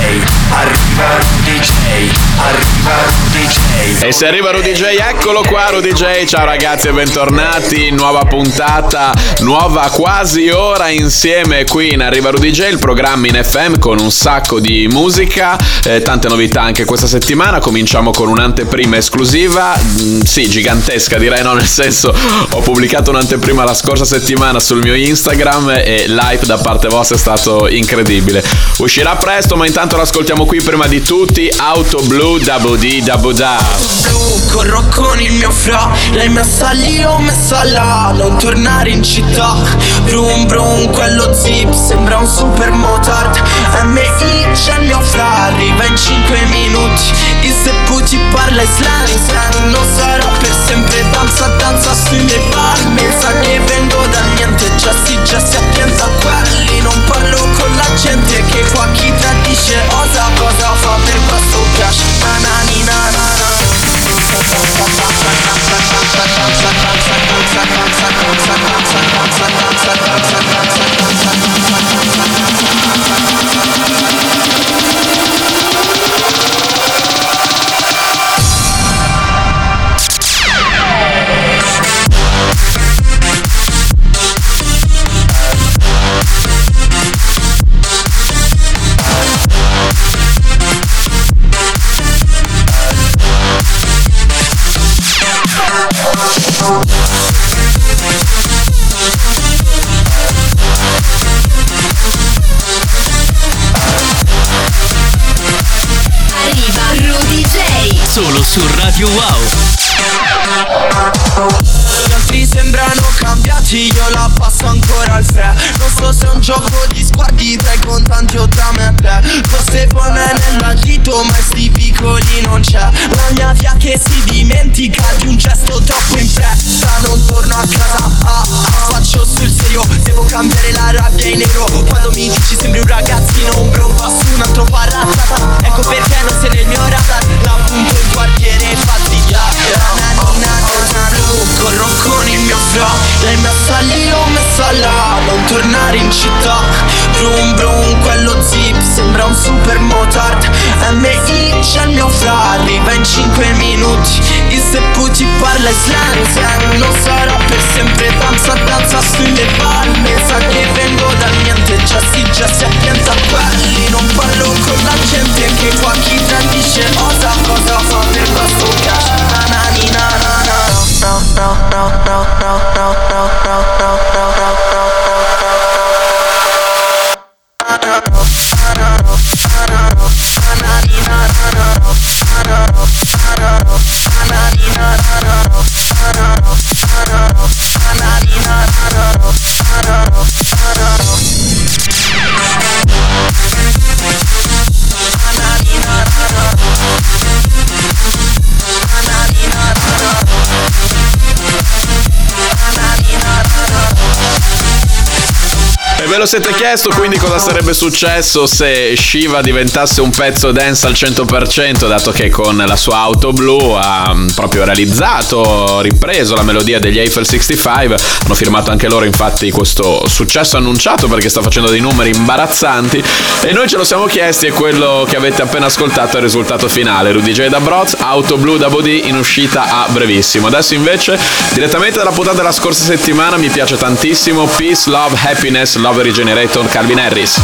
Arriva Rudy J. Arriva Rudy J. E se arriva Rudy J, eccolo qua Rudy J. Ciao ragazzi e bentornati. Nuova puntata, nuova quasi ora insieme qui in Arriva Rudy J, il programma in FM con un sacco di musica, eh, tante novità anche questa settimana. Cominciamo con un'anteprima esclusiva, mm, sì, gigantesca direi, no? Nel senso, ho pubblicato un'anteprima la scorsa settimana sul mio Instagram e l'hype da parte vostra è stato incredibile. Uscirà presto, ma intanto l'ascoltiamo qui prima di tutti. Auto Blu Double D Double Da. Corro con il mio fra L'hai messa lì, l'ho messa là Non tornare in città. Brum brum, quello zip Sembra un super motard. MI c'è il mio fra Arriva in 5 minuti. Il seppu ti parla islam islam Non sarà per sempre Danza, danza sui miei palmi. Sa che vengo da niente Già si, già si appienza quelli Non parlo con la gente Che qua chi tradisce osa Cosa fa per questo cash Na na ni na na na. Arriva you love. 5 minuti. Il seppu ti parla slang slang Non sarà per sempre Danza, danza sulle palme Sa che vengo da niente Già si, già si appienza quelli Non parlo con la gente Che qua chi lo siete chiesto quindi cosa sarebbe successo se Shiva diventasse un pezzo dance al 100%, dato che con la sua auto blu ha mm, proprio realizzato, ripreso la melodia degli Eiffel 65. Hanno firmato anche loro infatti questo successo annunciato perché sta facendo dei numeri imbarazzanti. E noi ce lo siamo chiesti e quello che avete appena ascoltato è il risultato finale. Rudy J da Broz, auto blu da Body in uscita a brevissimo. Adesso invece, direttamente dalla puntata della scorsa settimana, mi piace tantissimo Peace, Love, Happiness, Love Regenerator Calvin Harris.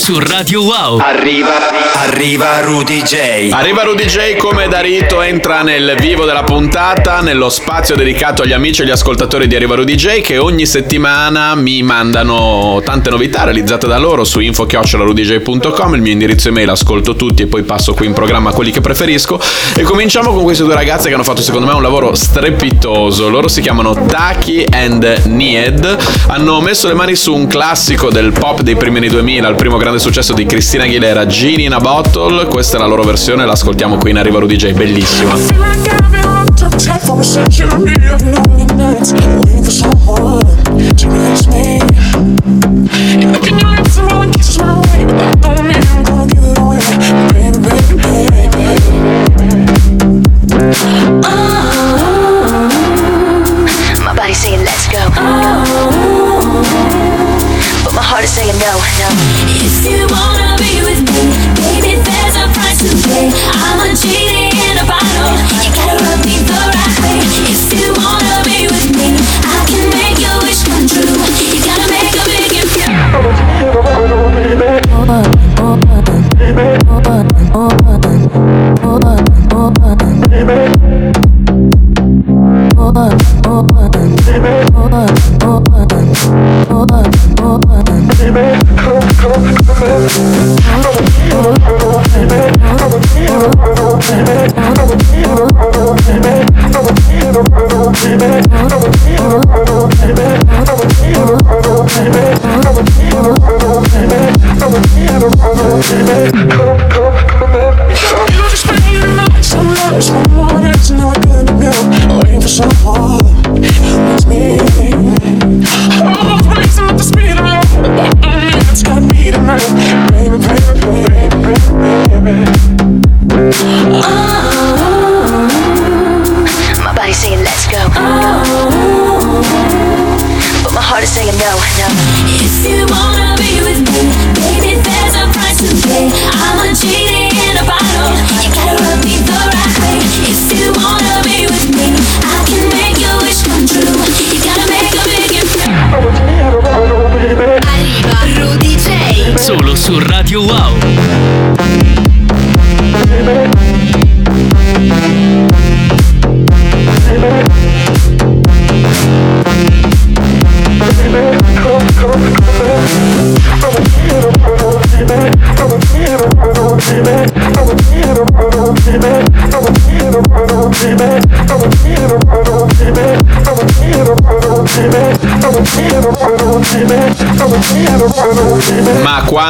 Su Radio Wow. Arriva, arriva Rudy J. Arriva Rudy J come da rito, entra nel vivo della puntata, nello spazio dedicato agli amici e agli ascoltatori di Arriva Rudy J che ogni settimana mi mandano tante novità realizzate da loro su info-rudyj.com, il mio indirizzo email, ascolto tutti e poi passo qui in programma quelli che preferisco. E cominciamo con queste due ragazze che hanno fatto secondo me un lavoro strepitoso. Loro si chiamano Taki and Nied, hanno messo le mani su un classico del pop dei primi anni 2000, il primo grande successo di Cristina Aguilera, Genie in a Bottle. Questa è la loro versione, l'ascoltiamo qui in Arriva Rudy J, bellissima. up tight for a century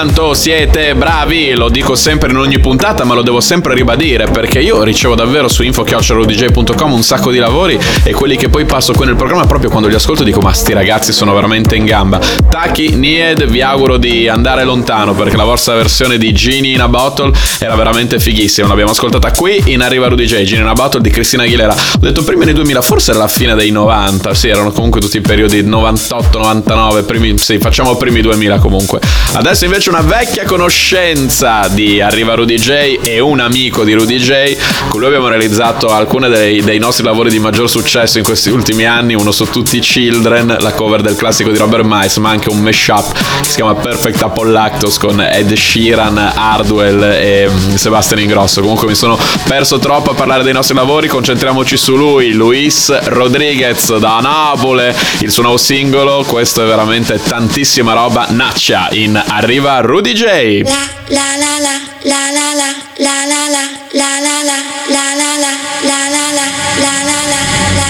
quanto siete bravi, lo dico sempre in ogni puntata, ma lo devo sempre ribadire perché io ricevo davvero su info.dj.com un sacco di lavori e quelli che poi passo qui nel programma proprio quando li ascolto dico ma sti ragazzi sono veramente in gamba. Taki, Nied, vi auguro di andare lontano perché la vostra versione di Genie in a Bottle era veramente fighissima, l'abbiamo ascoltata qui in Arriva Rudy J, Genie in a Bottle di Cristina Aguilera. Ho detto prima nei 2000, forse era la fine dei 90, sì erano comunque tutti i periodi 98, 99, primi, sì facciamo primi 2000 comunque. Adesso invece una vecchia conoscenza di Arriva Rudy J e un amico di Rudy J. Con lui abbiamo realizzato alcuni dei, dei nostri lavori di maggior successo in questi ultimi anni. Uno su tutti i Children, la cover del classico di Robert Miles, ma anche un mashup che si chiama Perfect Apple Lactos con Ed Sheeran, Hardwell e mm, Sebastian Ingrosso. Comunque mi sono perso troppo a parlare dei nostri lavori. Concentriamoci su lui, Luis Rodriguez da Napoli. Il suo nuovo singolo, questo è veramente tantissima roba. Naccia in Arriva Rudy J. I'm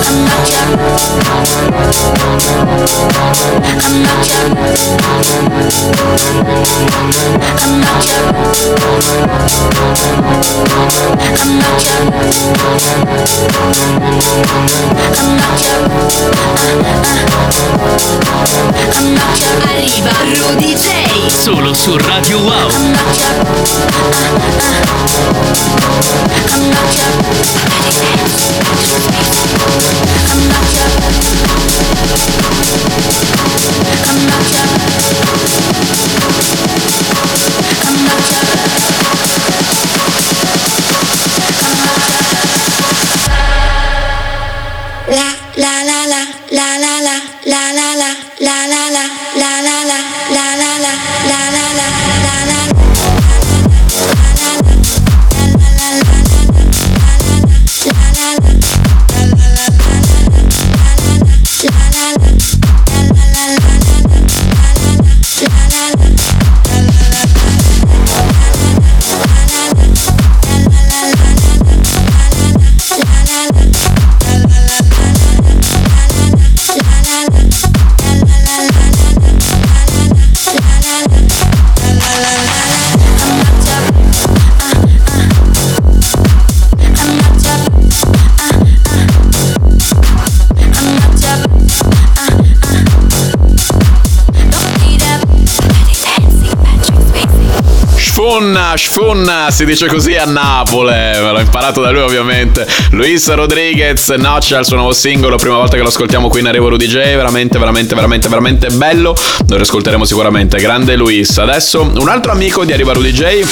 I'm not your, I'm not your, Sfunna, sfunna, si dice così a Napoli, me l'ho imparato da lui ovviamente. Luis Rodriguez, Noccia, il suo nuovo singolo, prima volta che lo ascoltiamo qui in Arrivo Rudy J, veramente, veramente, veramente, veramente bello. Lo ascolteremo sicuramente, grande Luis. Adesso un altro amico di Arriva Rudy J,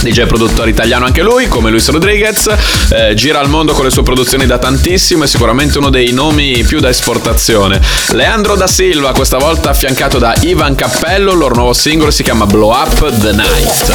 DJ produttore italiano anche lui, come Luis Rodriguez, eh, gira al mondo con le sue produzioni da tantissimo e sicuramente uno dei nomi più da esportazione. Leandro da Silva, questa volta affiancato da Ivan Cappello, il loro nuovo singolo si chiama Blow Up the Night.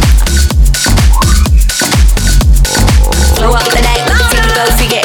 sigue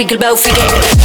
Friggle Bow Fidel.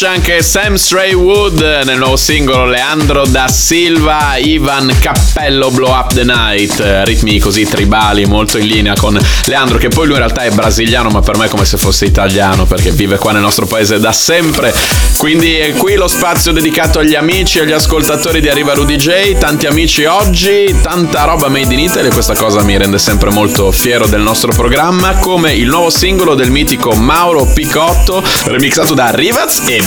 Bush, anche Sam Straywood nel nuovo singolo Leandro da Silva, Ivan Cappello Blow Up the Night, ritmi così tribali, molto in linea con Leandro che poi lui in realtà è brasiliano ma per me è come se fosse italiano perché vive qua nel nostro paese da sempre. Quindi è qui lo spazio dedicato agli amici e agli ascoltatori di Arriva Rudy J, tanti amici oggi, tanta roba made in Italy, questa cosa mi rende sempre molto fiero del nostro programma, come il nuovo singolo del mitico Mauro Picotto remixato da Rivaz e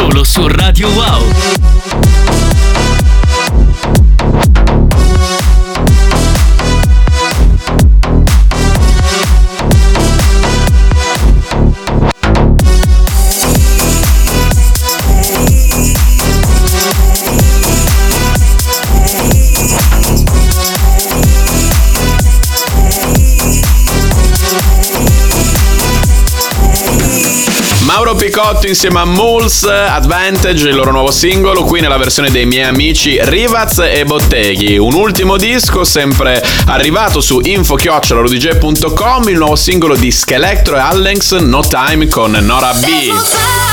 Solo su Radio Wow. Mauro Picotto insieme a Moles Advantage, il loro nuovo singolo, qui nella versione dei miei amici Rivaz e Botteghi. Un ultimo disco sempre arrivato su info-rudj.com, il nuovo singolo di Skelectro e Alex No Time con Nora B.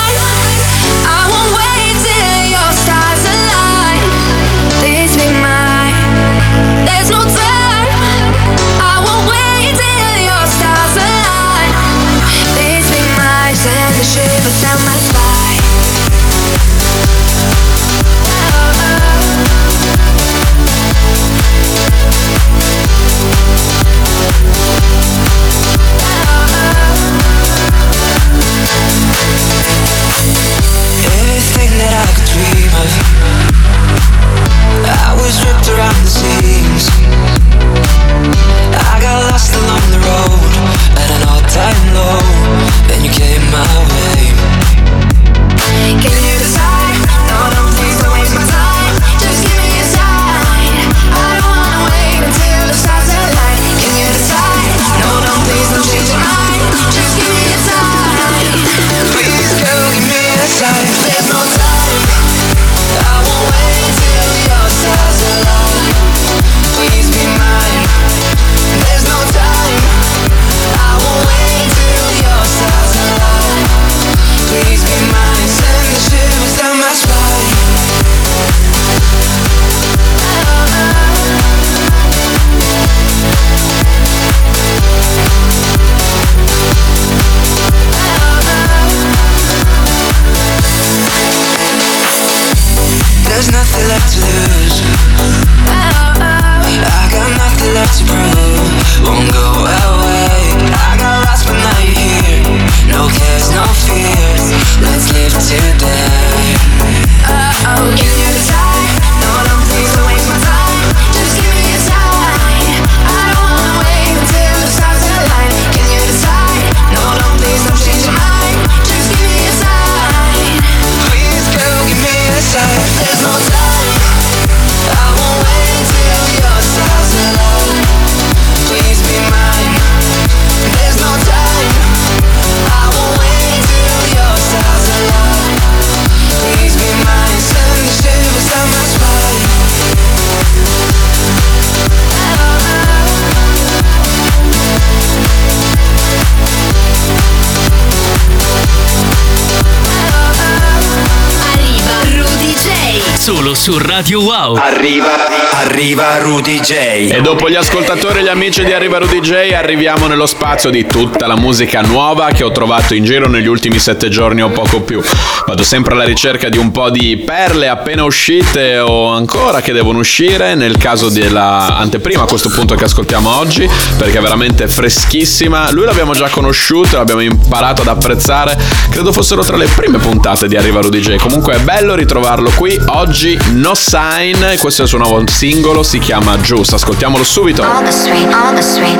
su Radio Wow. Arriva, arriva Rudy J. E dopo gli ascoltatori e gli amici di Arriva Rudy J arriviamo nello spazio di tutta la musica nuova che ho trovato in giro negli ultimi sette giorni o poco più. Vado sempre alla ricerca di un po' di perle appena uscite o ancora che devono uscire, nel caso della anteprima a questo punto che ascoltiamo oggi, perché è veramente freschissima. Lui l'abbiamo già conosciuto, l'abbiamo imparato ad apprezzare, credo fossero tra le prime puntate di Arriva Rudy J. Comunque è bello ritrovarlo qui oggi, No Sign, questo è il suo nuovo singolo, si chiama Juice, ascoltiamolo subito. All the sweet, all the sweet,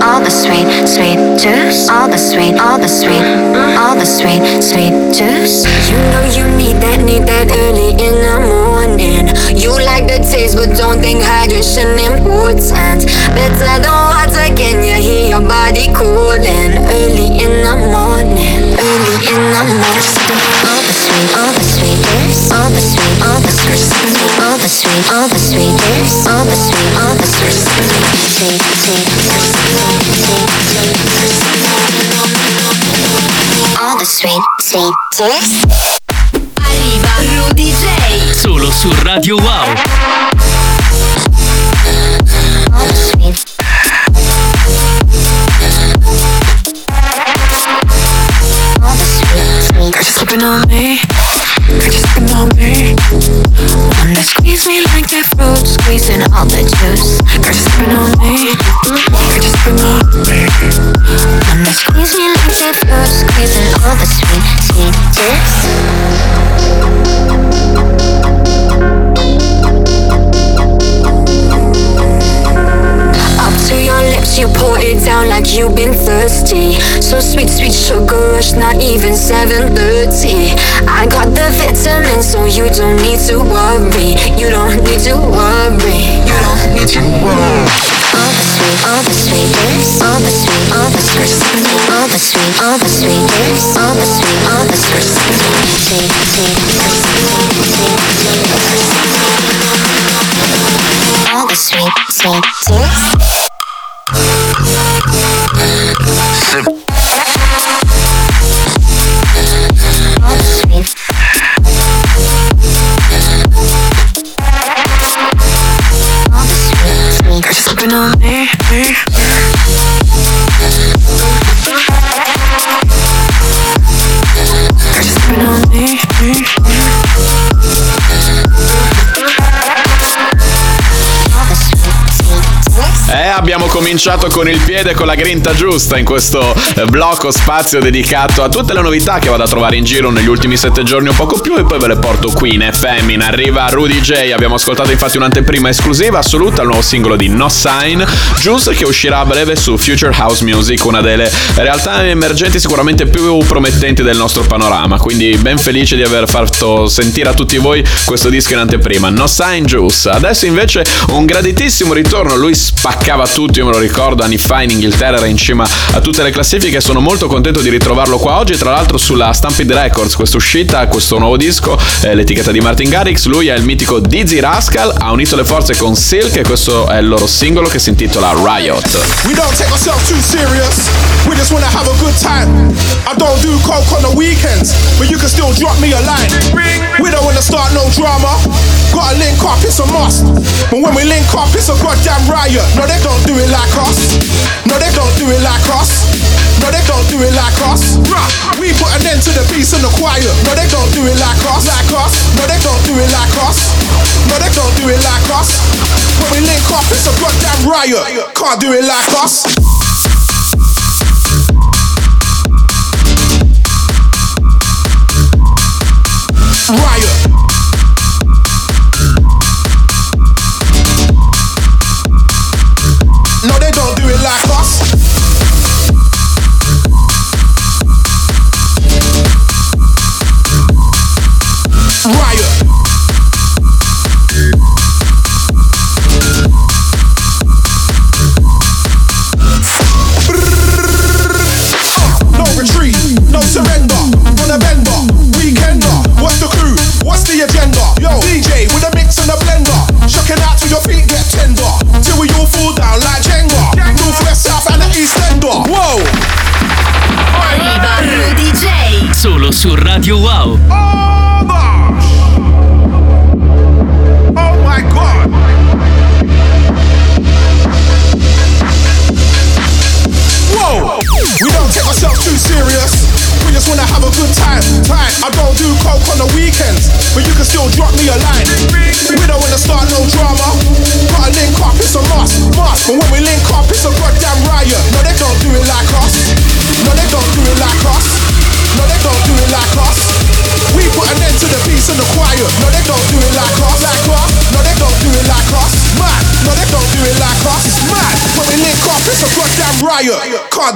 all the sweet, sweet juice. All the sweet, all the sweet, all the sweet, sweet juice. You know you need that, need that early in the morning. You like the taste, but don't think hydration important. Better than water, can you hear your body cooling? The sweet juice. All the sweet, sweet, sweet, sweet, sweet, sweet. Arriva Rudy J. Solo su Radio Wow. Squeeze me like a fruit, squeezing all the juice. Girl, just looking on me. Girl, just looking on me. Wanna squeeze me like that fruit, squeezing all the sweet, sweet juice. you've been thirsty. So sweet, sweet sugar rush, not even 7.30 I got the vitamin so you don't need to worry. You don't need to worry. You don't need to worry. All the sweet, all the sweet, all the sweet, all the sweet, all the sweet, all the sweet, all the sweet, all the sweet, sweet, sweet, sweet, all the sweet, sweet, sweet. Eh, abbiamo cominciato con il piede e con la grinta giusta in questo eh, blocco spazio dedicato a tutte le novità che vado a trovare in giro negli ultimi sette giorni o poco più e poi ve le porto qui in FM. In arriva Rudy J. Abbiamo ascoltato infatti un'anteprima esclusiva assoluta al nuovo singolo di No Sign, Juice che uscirà a breve su Future House Music, una delle realtà emergenti sicuramente più promettenti del nostro panorama. Quindi ben felice di aver fatto sentire a tutti voi questo disco in anteprima. No Sign Juice. Adesso invece un graditissimo ritorno, lui spaccava tutti, io me lo ricordo, anni fa in Inghilterra era in cima a tutte le classifiche, sono molto contento di ritrovarlo qua oggi, tra l'altro sulla Stampede Records, questa uscita, questo nuovo disco, eh, l'etichetta di Martin Garrix, lui è il mitico Dizzy Rascal, ha unito le forze con Silk e questo è il loro singolo che si intitola Riot. We don't take ourselves too serious. We just wanna have a good time. I don't do coke on the weekends, but you can still drop me a line. We don't wanna start no drama. Gotta link up, it's a must. But when we link up, it's a goddamn riot. No, they don't do it like us. No, they don't do it like us. No, they don't do it like us. We put an end to the peace and the quiet. No, they don't do it like us. Like us. No, they don't do it like us. No, they don't do it like us. When we link up, it's a goddamn riot. Can't do it like us. Riot.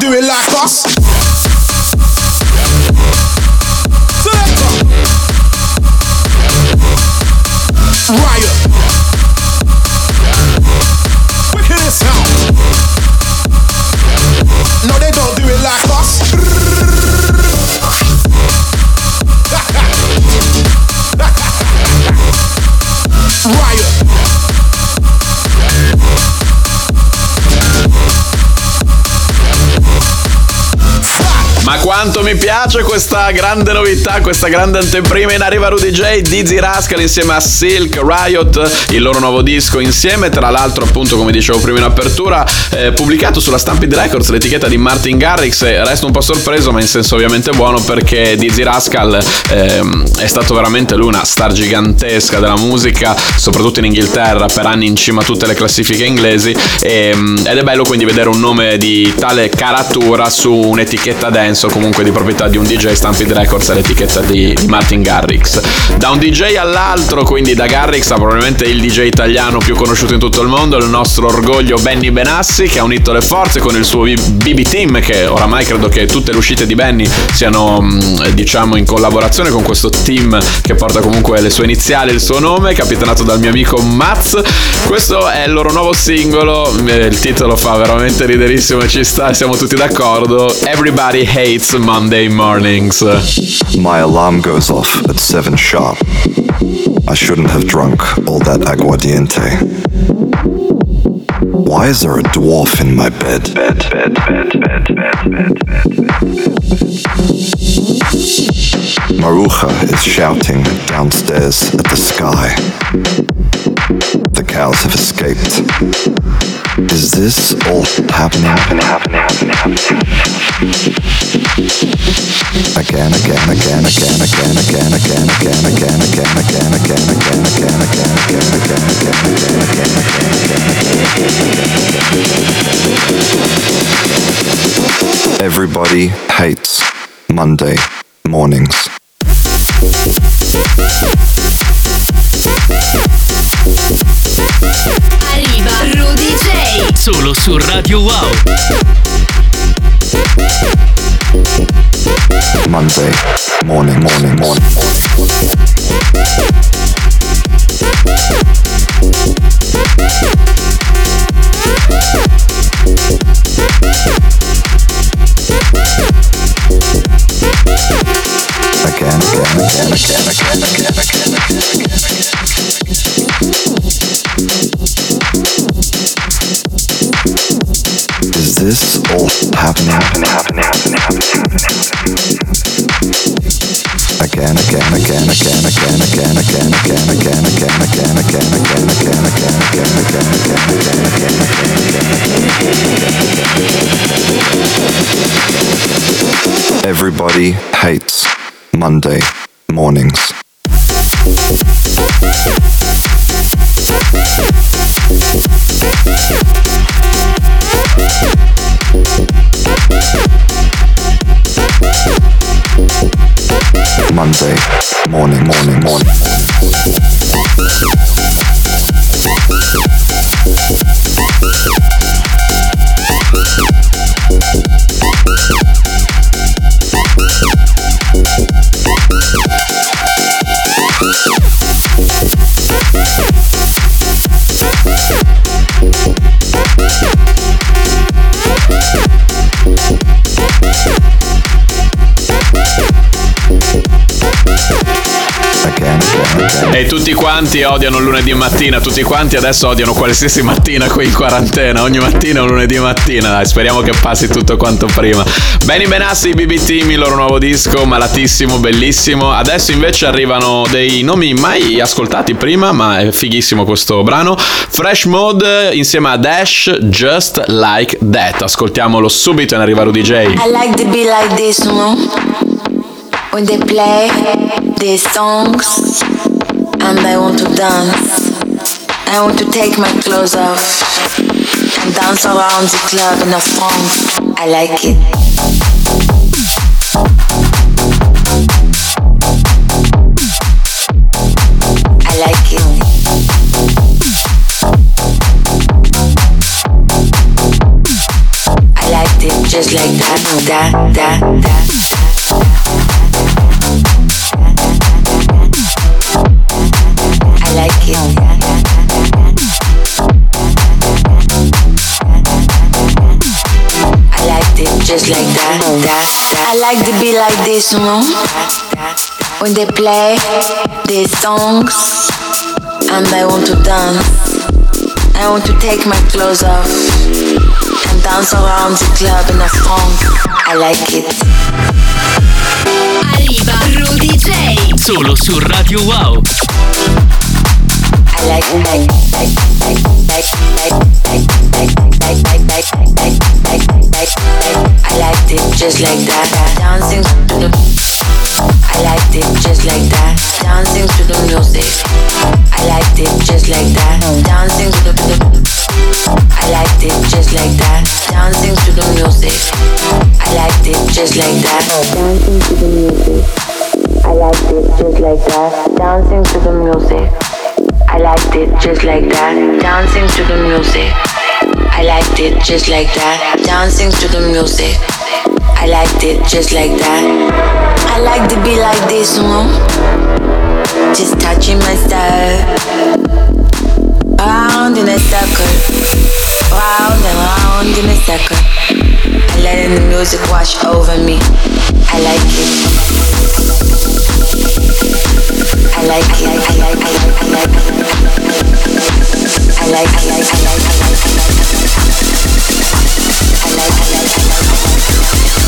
Do it like us. Piace questa grande novità, questa grande anteprima? In arriva Rudy J, Dizzy Rascal insieme a Silk, Riot, il loro nuovo disco insieme, tra l'altro appunto come dicevo prima in apertura, eh, pubblicato sulla Stampede Records, l'etichetta di Martin Garrix, resto un po' sorpreso ma in senso ovviamente buono perché Dizzy Rascal ehm, è stato veramente lui una star gigantesca della musica, soprattutto in Inghilterra, per anni in cima a tutte le classifiche inglesi e, ed è bello quindi vedere un nome di tale caratura su un'etichetta dance adesso comunque di proprietà di un DJ Stampede Records all'etichetta di, di Martin Garrix. Da un DJ all'altro, quindi da Garrix a probabilmente il DJ italiano più conosciuto in tutto il mondo, il nostro orgoglio Benny Benassi che ha unito le forze con il suo BB Team che oramai credo che tutte le uscite di Benny siano diciamo in collaborazione con questo team che porta comunque le sue iniziali, il suo nome, capitanato dal mio amico Maz. Questo è il loro nuovo singolo, eh, il titolo fa veramente riderissimo e ci sta, siamo tutti d'accordo. Everybody hates Monday mornings. Uh, my alarm goes off at 7 sharp. I shouldn't have drunk all that aguardiente. Why is there a dwarf in my bed? Bed, bed, bed, bed, bed, bed, Maruja is shouting downstairs at the sky. The cows have escaped. Is this all happening? Happening, happening, happening, Everybody hates Monday mornings. Arriva Rudy J. Solo su Radio Wow. Monday morning, morning, morning. Again, again, again, again, again, again. Is this all happening? Happening, happening, happening, happening, Everybody hates Monday mornings. Monday morning, morning, morning. E tutti quanti odiano il lunedì mattina, tutti quanti adesso odiano qualsiasi mattina qui in quarantena, ogni mattina è un lunedì mattina, dai, speriamo che passi tutto quanto prima. Benny Benassi, BB Team, il loro nuovo disco, malatissimo, bellissimo. Adesso invece arrivano dei nomi mai ascoltati prima, ma è fighissimo questo brano. Fresh Mode insieme a Dash, Just Like That. Ascoltiamolo subito in Rudy J. I like to be like this, you know. When they play these songs and I want to dance. I want to take my clothes off and dance around the club in a funk. I like it. This, you know. When they play these songs and I want to dance. I want to take my clothes off and dance around the club in a funk. I like it. Arriva Rudy J. Solo su Radio Wow. I like like like like like it just like that. Dancing to the I liked it just like that. Dancing to the music. I liked it just like that. Dancing to the, I liked it just like that. Dancing to the music. I liked it just like that. Dancing to the music. I liked it just like that, dancing to the music. I liked it just like that, dancing to the music. I liked it just like that, dancing to the music. I liked it just like that. I like to be like this one, just touching myself. Round in a circle, round and round in a circle. And letting the music wash over me. I like it. I like it. I like it. I like it. I like it. I like it. I like it. I like, I like, I like.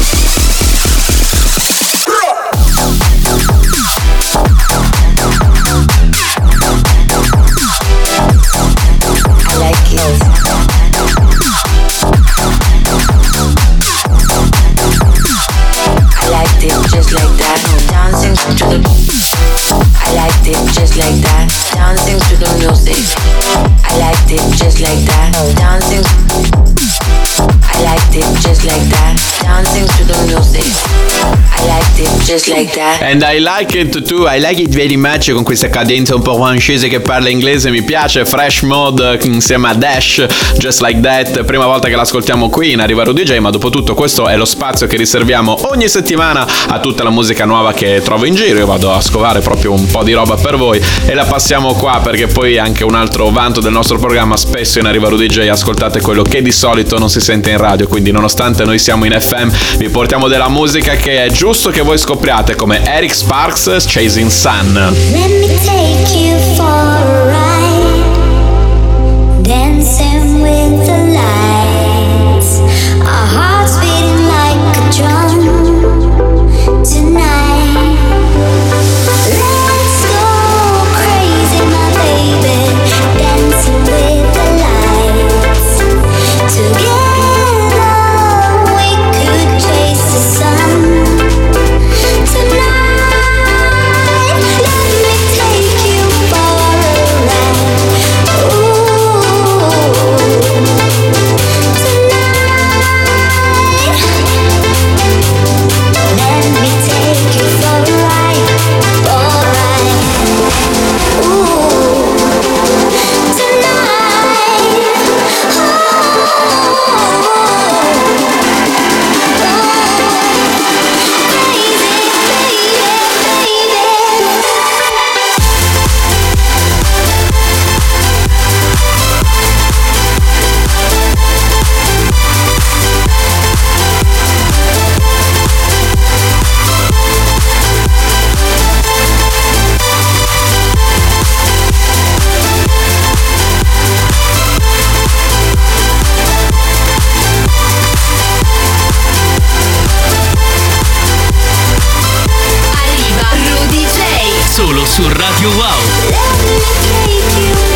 Just like that. And I like it too, I like it very much con questa cadenza un po' francese che parla inglese, mi piace. Fresh Mode insieme a Dash, Just Like That, prima volta che l'ascoltiamo qui in Arriva Rudy J, ma dopo tutto questo è lo spazio che riserviamo ogni settimana a tutta la musica nuova che trovo in giro, io vado a scovare proprio un po' di roba per voi e la passiamo qua perché poi anche un altro vanto del nostro programma, spesso in Arriva Rudy J ascoltate quello che di solito non si sente in radio, quindi nonostante noi siamo in FM vi portiamo della musica che è giusto che voi scopriate come Eric Sparks Chasing Sun. Let me take you for a ride, dancing with the su Radio Wow.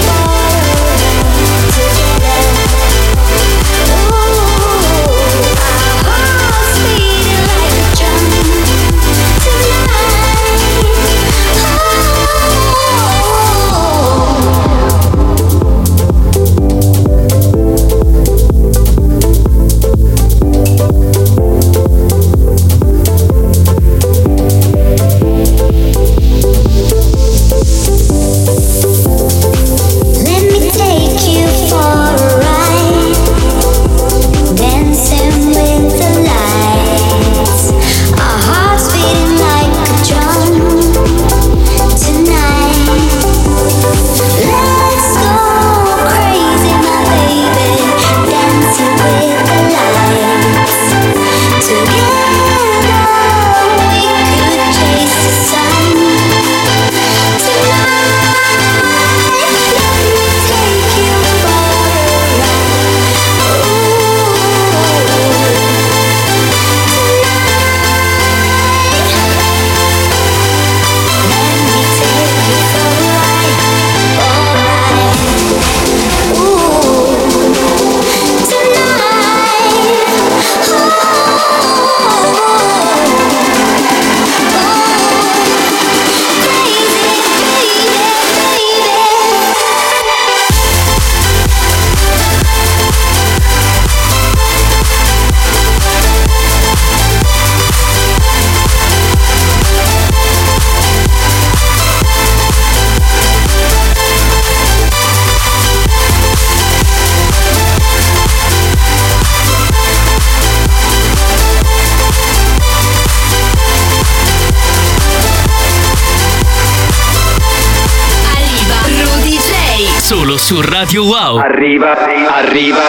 Su Radio Wow. Arriva, arriva,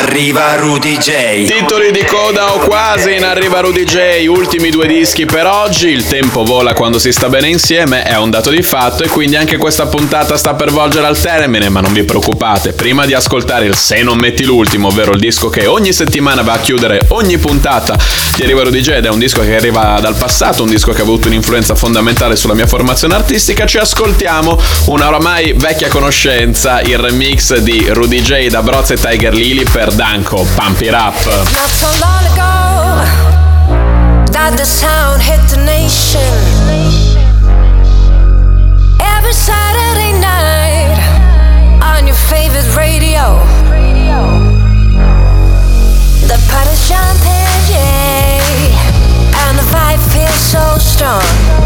arriva Rudy J. Titoli di coda o quasi in Arriva Rudy J, ultimi due dischi per oggi, il tempo vola quando si sta bene insieme, è un dato di fatto e quindi anche questa puntata sta per volgere al termine, ma non vi preoccupate, prima di ascoltare il Se non metti l'ultimo, ovvero il disco che ogni settimana va a chiudere ogni puntata di Arriva Rudy J ed è un disco che arriva dal passato, un disco che ha avuto un'influenza fondamentale sulla mia formazione artistica, ci ascoltiamo una oramai vecchia conoscenza, il remix di Rudy J da Broz e Tiger Lily per Danko, Pump It Up. Not so long ago that the sound hit the nation. Every Saturday night on your favorite radio. The party's jumping, yeah, and the vibe feels so strong.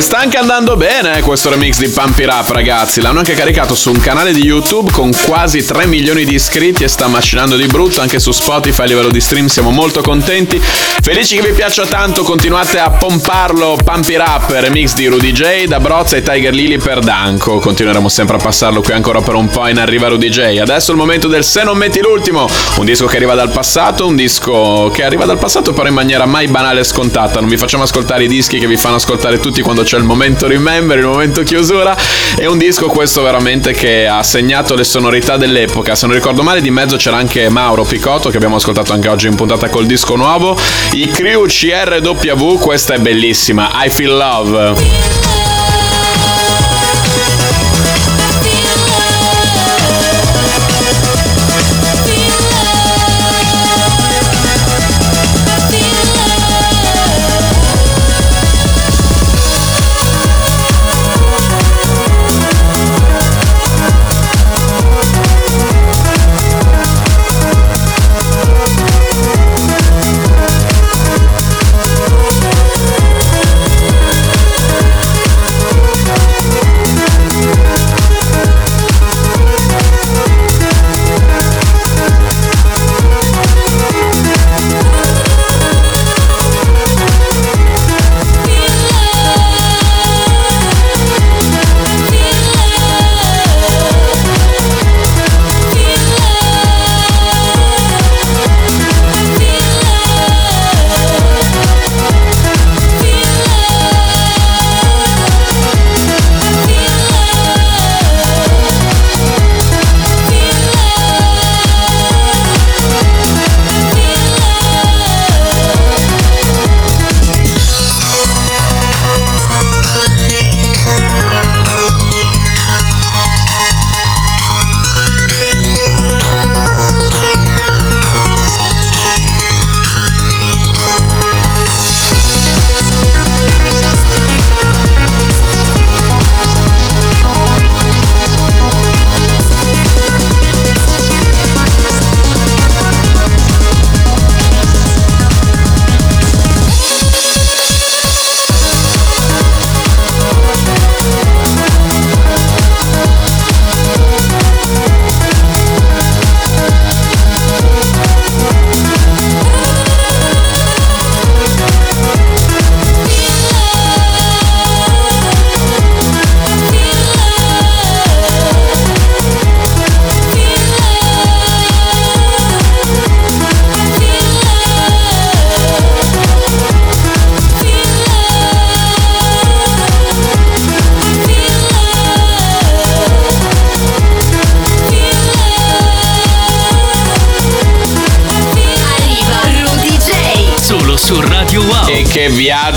Sta anche andando bene eh, questo remix di Pump It Up ragazzi, l'hanno anche caricato su un canale di YouTube con quasi 3 milioni di iscritti e sta macinando di brutto anche su Spotify a livello di stream, siamo molto contenti. Felici che vi piaccia tanto, continuate a pomparlo Pump It Up, remix di Rudy J, da Brozza e Tiger Lily per Danko. Continueremo sempre a passarlo qui ancora per un po' in arriva Rudy J. Adesso è il momento del Se non metti l'ultimo, un disco che arriva dal passato, un disco che arriva dal passato però in maniera mai banale e scontata. Non vi facciamo ascoltare i dischi che vi fanno ascoltare tutti quando c'è il momento remember, il momento chiusura. È un disco questo veramente che ha segnato le sonorità dell'epoca. Se non ricordo male, di mezzo c'era anche Mauro Picotto che abbiamo ascoltato anche oggi in puntata col disco nuovo. I Crew CRW, questa è bellissima. I Feel Love.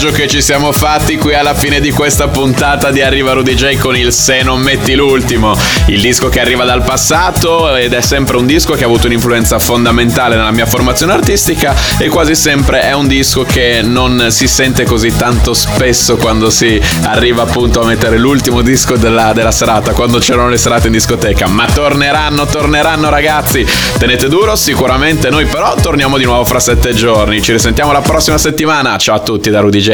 Viaggio che ci siamo fatti qui alla fine di questa puntata di Arriva Rudy J con il Se non metti l'ultimo, il disco che arriva dal passato ed è sempre un disco che ha avuto un'influenza fondamentale nella mia formazione artistica e quasi sempre è un disco che non si sente così tanto spesso quando si arriva appunto a mettere l'ultimo disco della, della serata, quando c'erano le serate in discoteca, ma torneranno, torneranno ragazzi, tenete duro sicuramente, noi però torniamo di nuovo fra sette giorni, ci risentiamo la prossima settimana, ciao a tutti da Rudy J.